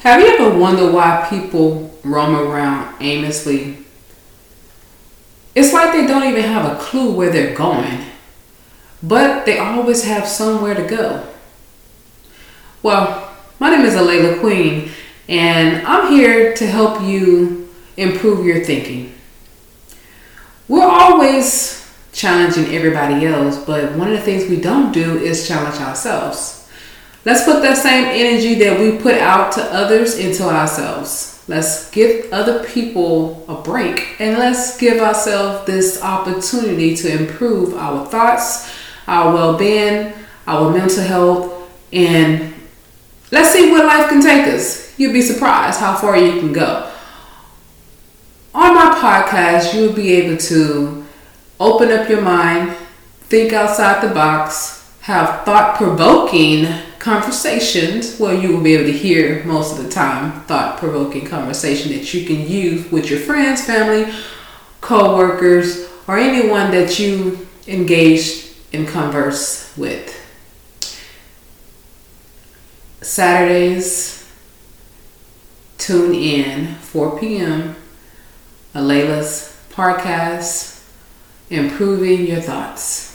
Have you ever wondered why people roam around aimlessly? It's like they don't even have a clue where they're going, but they always have somewhere to go. Well, my name is A'laila Queen, and I'm here to help you improve your thinking. We're always challenging everybody else, but one of the things we don't do is challenge ourselves. Let's put that same energy that we put out to others into ourselves. Let's give other people a break and let's give ourselves this opportunity to improve our thoughts, our well being, our mental health, and let's see where life can take us. You'll be surprised how far you can go. On my podcast, you'll be able to open up your mind, think outside the box, have thought provoking conversations where you will be able to hear most of the time thought provoking conversation that you can use with your friends, family, co workers, or anyone that you engage in converse with. Saturdays, tune in 4 p.m. A'laila's podcast, Improving Your Thoughts.